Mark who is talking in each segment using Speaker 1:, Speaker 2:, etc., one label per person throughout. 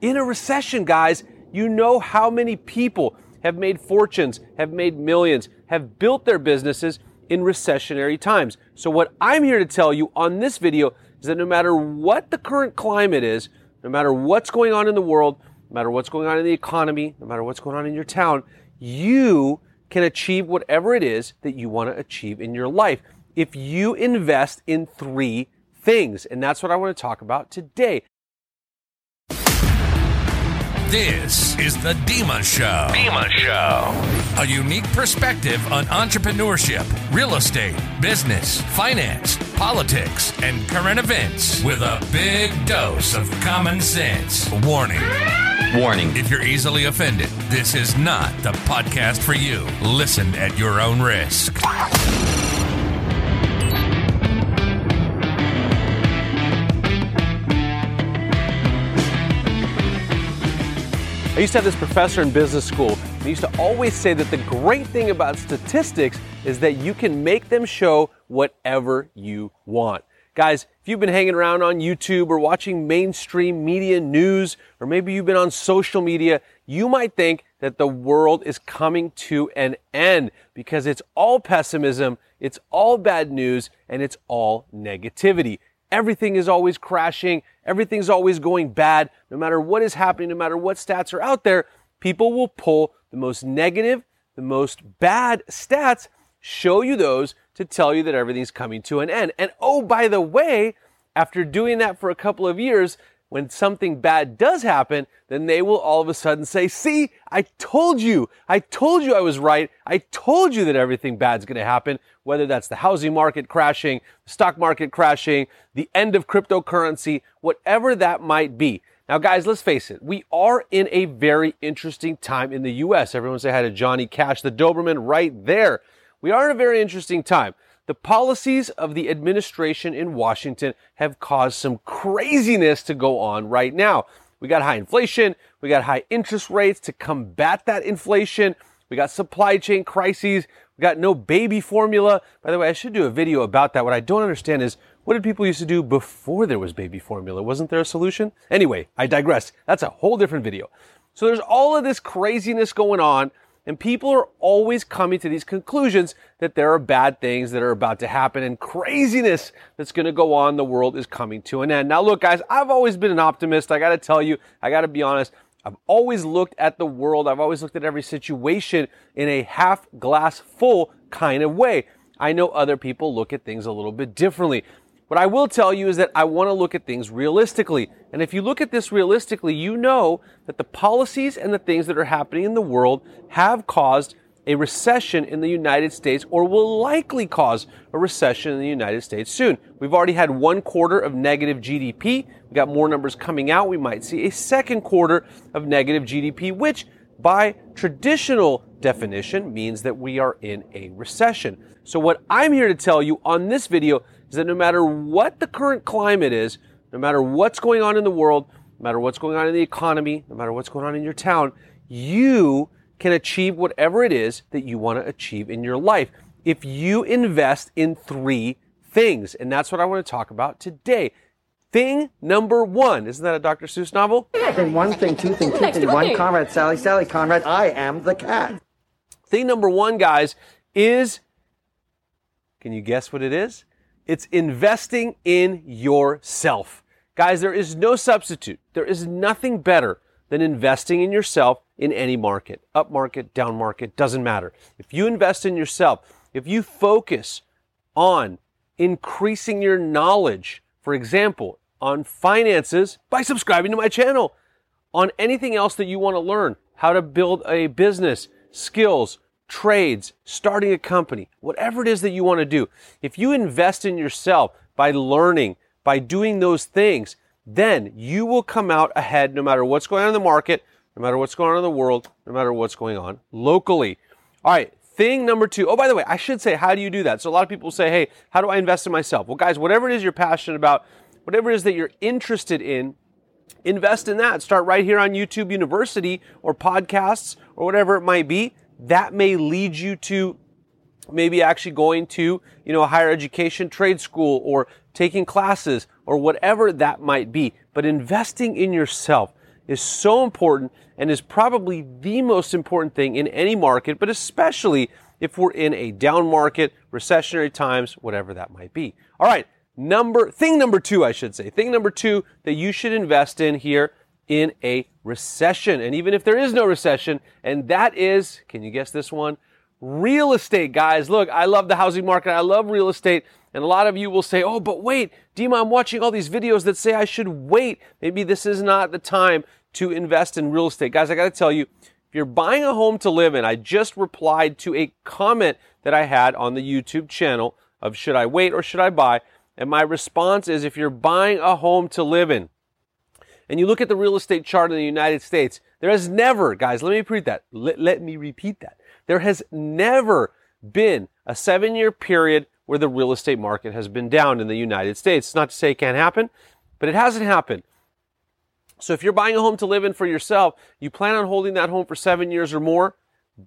Speaker 1: In a recession, guys, you know how many people have made fortunes, have made millions, have built their businesses in recessionary times. So what I'm here to tell you on this video is that no matter what the current climate is, no matter what's going on in the world, no matter what's going on in the economy, no matter what's going on in your town, you can achieve whatever it is that you want to achieve in your life if you invest in three things. And that's what I want to talk about today.
Speaker 2: This is the Dima Show.
Speaker 3: Dima Show.
Speaker 2: A unique perspective on entrepreneurship, real estate, business, finance, politics, and current events with a big dose of common sense. Warning.
Speaker 3: Warning.
Speaker 2: If you're easily offended, this is not the podcast for you. Listen at your own risk.
Speaker 1: I used to have this professor in business school. He used to always say that the great thing about statistics is that you can make them show whatever you want. Guys, if you've been hanging around on YouTube or watching mainstream media news, or maybe you've been on social media, you might think that the world is coming to an end because it's all pessimism, it's all bad news, and it's all negativity. Everything is always crashing. Everything's always going bad. No matter what is happening, no matter what stats are out there, people will pull the most negative, the most bad stats, show you those to tell you that everything's coming to an end. And oh, by the way, after doing that for a couple of years, when something bad does happen, then they will all of a sudden say, see, I told you, I told you I was right. I told you that everything bad's going to happen, whether that's the housing market crashing, the stock market crashing, the end of cryptocurrency, whatever that might be. Now, guys, let's face it. We are in a very interesting time in the U.S. Everyone say hi to Johnny Cash, the Doberman right there. We are in a very interesting time. The policies of the administration in Washington have caused some craziness to go on right now. We got high inflation. We got high interest rates to combat that inflation. We got supply chain crises. We got no baby formula. By the way, I should do a video about that. What I don't understand is what did people used to do before there was baby formula? Wasn't there a solution? Anyway, I digress. That's a whole different video. So there's all of this craziness going on and people are always coming to these conclusions that there are bad things that are about to happen and craziness that's going to go on. The world is coming to an end. Now, look, guys, I've always been an optimist. I got to tell you, I got to be honest. I've always looked at the world. I've always looked at every situation in a half glass full kind of way. I know other people look at things a little bit differently. What I will tell you is that I want to look at things realistically. And if you look at this realistically, you know that the policies and the things that are happening in the world have caused a recession in the United States or will likely cause a recession in the United States soon. We've already had one quarter of negative GDP. We got more numbers coming out. We might see a second quarter of negative GDP, which by traditional definition means that we are in a recession. So what I'm here to tell you on this video is that no matter what the current climate is, no matter what's going on in the world, no matter what's going on in the economy, no matter what's going on in your town, you can achieve whatever it is that you want to achieve in your life if you invest in three things. And that's what I want to talk about today. Thing number one. Isn't that a Dr. Seuss novel?
Speaker 4: Thing one, thing two, thing two, thing one. Conrad, Sally, Sally, Conrad. I am the cat.
Speaker 1: Thing number one, guys, is can you guess what it is? It's investing in yourself. Guys, there is no substitute. There is nothing better than investing in yourself in any market. Up market, down market, doesn't matter. If you invest in yourself, if you focus on increasing your knowledge, for example, on finances by subscribing to my channel, on anything else that you want to learn, how to build a business, skills, trades, starting a company, whatever it is that you want to do, if you invest in yourself by learning, by doing those things, then you will come out ahead no matter what's going on in the market, no matter what's going on in the world, no matter what's going on locally. All right, thing number two. Oh, by the way, I should say, how do you do that? So a lot of people say, hey, how do I invest in myself? Well, guys, whatever it is you're passionate about, whatever it is that you're interested in, invest in that. Start right here on YouTube University or podcasts or whatever it might be that may lead you to maybe actually going to, you know, a higher education trade school or taking classes or whatever that might be. But investing in yourself is so important and is probably the most important thing in any market, but especially if we're in a down market, recessionary times, whatever that might be. All right. Number, thing number two, I should say, thing number two that you should invest in here in a recession. And even if there is no recession, and that is, can you guess this one? Real estate, guys. Look, I love the housing market. I love real estate. And a lot of you will say, oh, but wait, Dima, I'm watching all these videos that say I should wait. Maybe this is not the time to invest in real estate. Guys, I got to tell you, if you're buying a home to live in, I just replied to a comment that I had on the YouTube channel of should I wait or should I buy? And my response is if you're buying a home to live in, and you look at the real estate chart in the United States, there has never, guys, let me repeat that. Let, let me repeat that. There has never been a seven year period where the real estate market has been down in the United States. It's not to say it can't happen, but it hasn't happened. So if you're buying a home to live in for yourself, you plan on holding that home for seven years or more,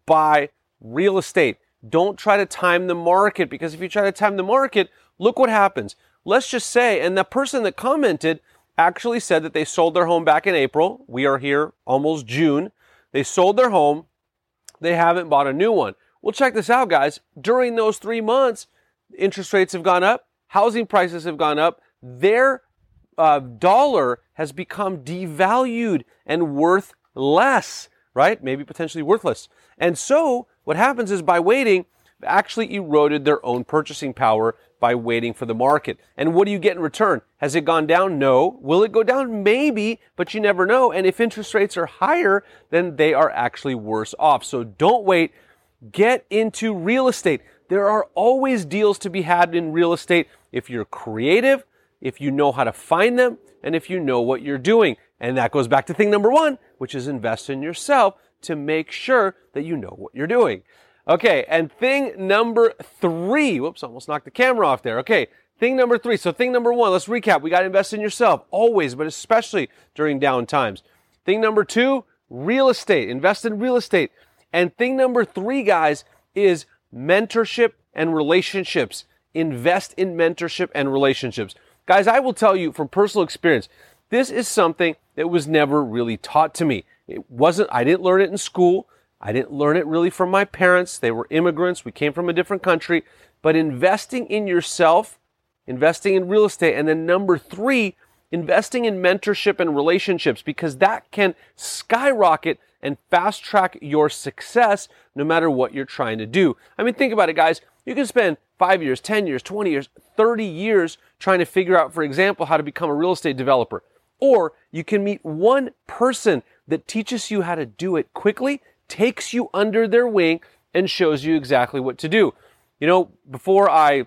Speaker 1: buy real estate. Don't try to time the market because if you try to time the market, look what happens. Let's just say, and the person that commented actually said that they sold their home back in April. We are here almost June. They sold their home. They haven't bought a new one. Well, check this out, guys. During those three months, interest rates have gone up, housing prices have gone up, their uh, dollar has become devalued and worth less, right? Maybe potentially worthless. And so what happens is by waiting, actually eroded their own purchasing power by waiting for the market. And what do you get in return? Has it gone down? No. Will it go down? Maybe, but you never know. And if interest rates are higher, then they are actually worse off. So don't wait. Get into real estate. There are always deals to be had in real estate if you're creative, if you know how to find them, and if you know what you're doing. And that goes back to thing number one, which is invest in yourself to make sure that you know what you're doing. Okay, and thing number three, whoops, almost knocked the camera off there. Okay, thing number three. So, thing number one, let's recap. We got to invest in yourself always, but especially during down times. Thing number two, real estate. Invest in real estate. And thing number three, guys, is mentorship and relationships. Invest in mentorship and relationships. Guys, I will tell you from personal experience, this is something that was never really taught to me. It wasn't, I didn't learn it in school. I didn't learn it really from my parents. They were immigrants. We came from a different country. But investing in yourself, investing in real estate, and then number three, investing in mentorship and relationships because that can skyrocket and fast track your success no matter what you're trying to do. I mean, think about it, guys. You can spend five years, 10 years, 20 years, 30 years trying to figure out, for example, how to become a real estate developer. Or you can meet one person that teaches you how to do it quickly, takes you under their wing, and shows you exactly what to do. You know, before I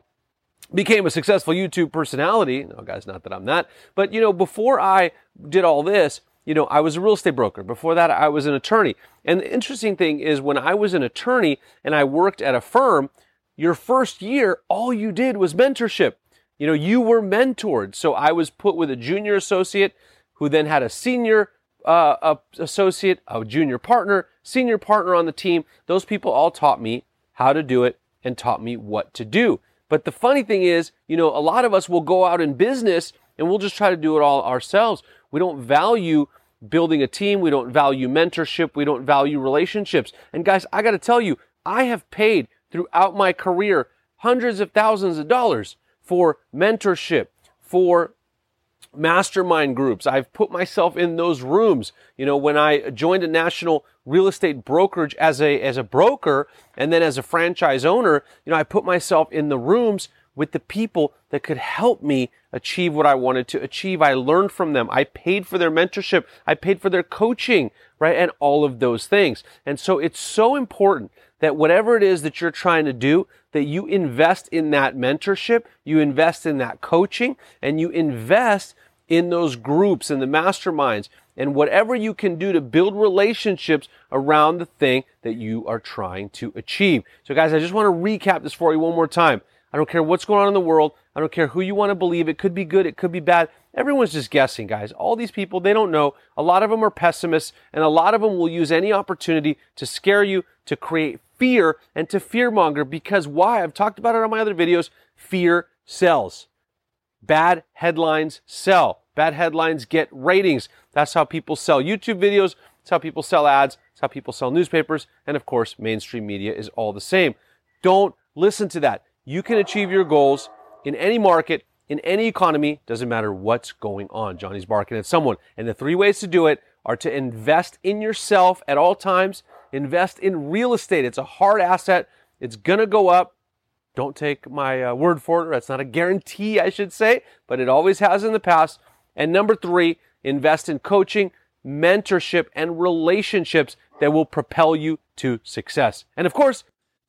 Speaker 1: became a successful YouTube personality, no guys, not that I'm that, but you know, before I did all this, you know, I was a real estate broker. Before that, I was an attorney. And the interesting thing is when I was an attorney and I worked at a firm, your first year, all you did was mentorship. You know, you were mentored. So I was put with a junior associate who then had a senior uh, a associate, a junior partner, senior partner on the team. Those people all taught me how to do it and taught me what to do. But the funny thing is, you know, a lot of us will go out in business and we'll just try to do it all ourselves. We don't value building a team. We don't value mentorship. We don't value relationships. And guys, I got to tell you, I have paid throughout my career hundreds of thousands of dollars for mentorship, for mastermind groups. I've put myself in those rooms. You know, when I joined a national real estate brokerage as a, as a broker and then as a franchise owner, you know, I put myself in the rooms with the people that could help me achieve what I wanted to achieve. I learned from them. I paid for their mentorship. I paid for their coaching, right? And all of those things. And so it's so important that whatever it is that you're trying to do, that you invest in that mentorship, you invest in that coaching, and you invest in those groups and the masterminds and whatever you can do to build relationships around the thing that you are trying to achieve. So guys, I just want to recap this for you one more time. I don't care what's going on in the world. I don't care who you want to believe. It could be good. It could be bad. Everyone's just guessing, guys. All these people, they don't know. A lot of them are pessimists and a lot of them will use any opportunity to scare you, to create fear and to fearmonger because why? I've talked about it on my other videos. Fear sells. Bad headlines sell. Bad headlines get ratings. That's how people sell YouTube videos. That's how people sell ads. That's how people sell newspapers. And of course, mainstream media is all the same. Don't listen to that. You can achieve your goals in any market, in any economy, doesn't matter what's going on. Johnny's barking at someone. And the three ways to do it are to invest in yourself at all times, invest in real estate. It's a hard asset. It's going to go up. Don't take my uh, word for it. That's not a guarantee, I should say, but it always has in the past. And number three, invest in coaching, mentorship, and relationships that will propel you to success. And of course,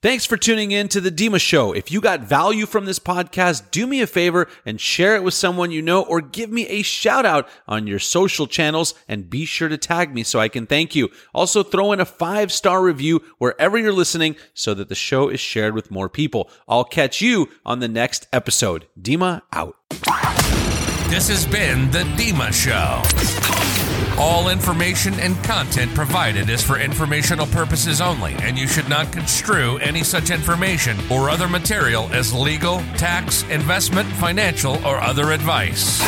Speaker 5: Thanks for tuning in to the Dima Show. If you got value from this podcast, do me a favor and share it with someone you know or give me a shout out on your social channels and be sure to tag me so I can thank you. Also throw in a five star review wherever you're listening so that the show is shared with more people. I'll catch you on the next episode. Dima out.
Speaker 2: This has been The Dima Show. All information and content provided is for informational purposes only, and you should not construe any such information or other material as legal, tax, investment, financial, or other advice.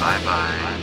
Speaker 3: Bye bye.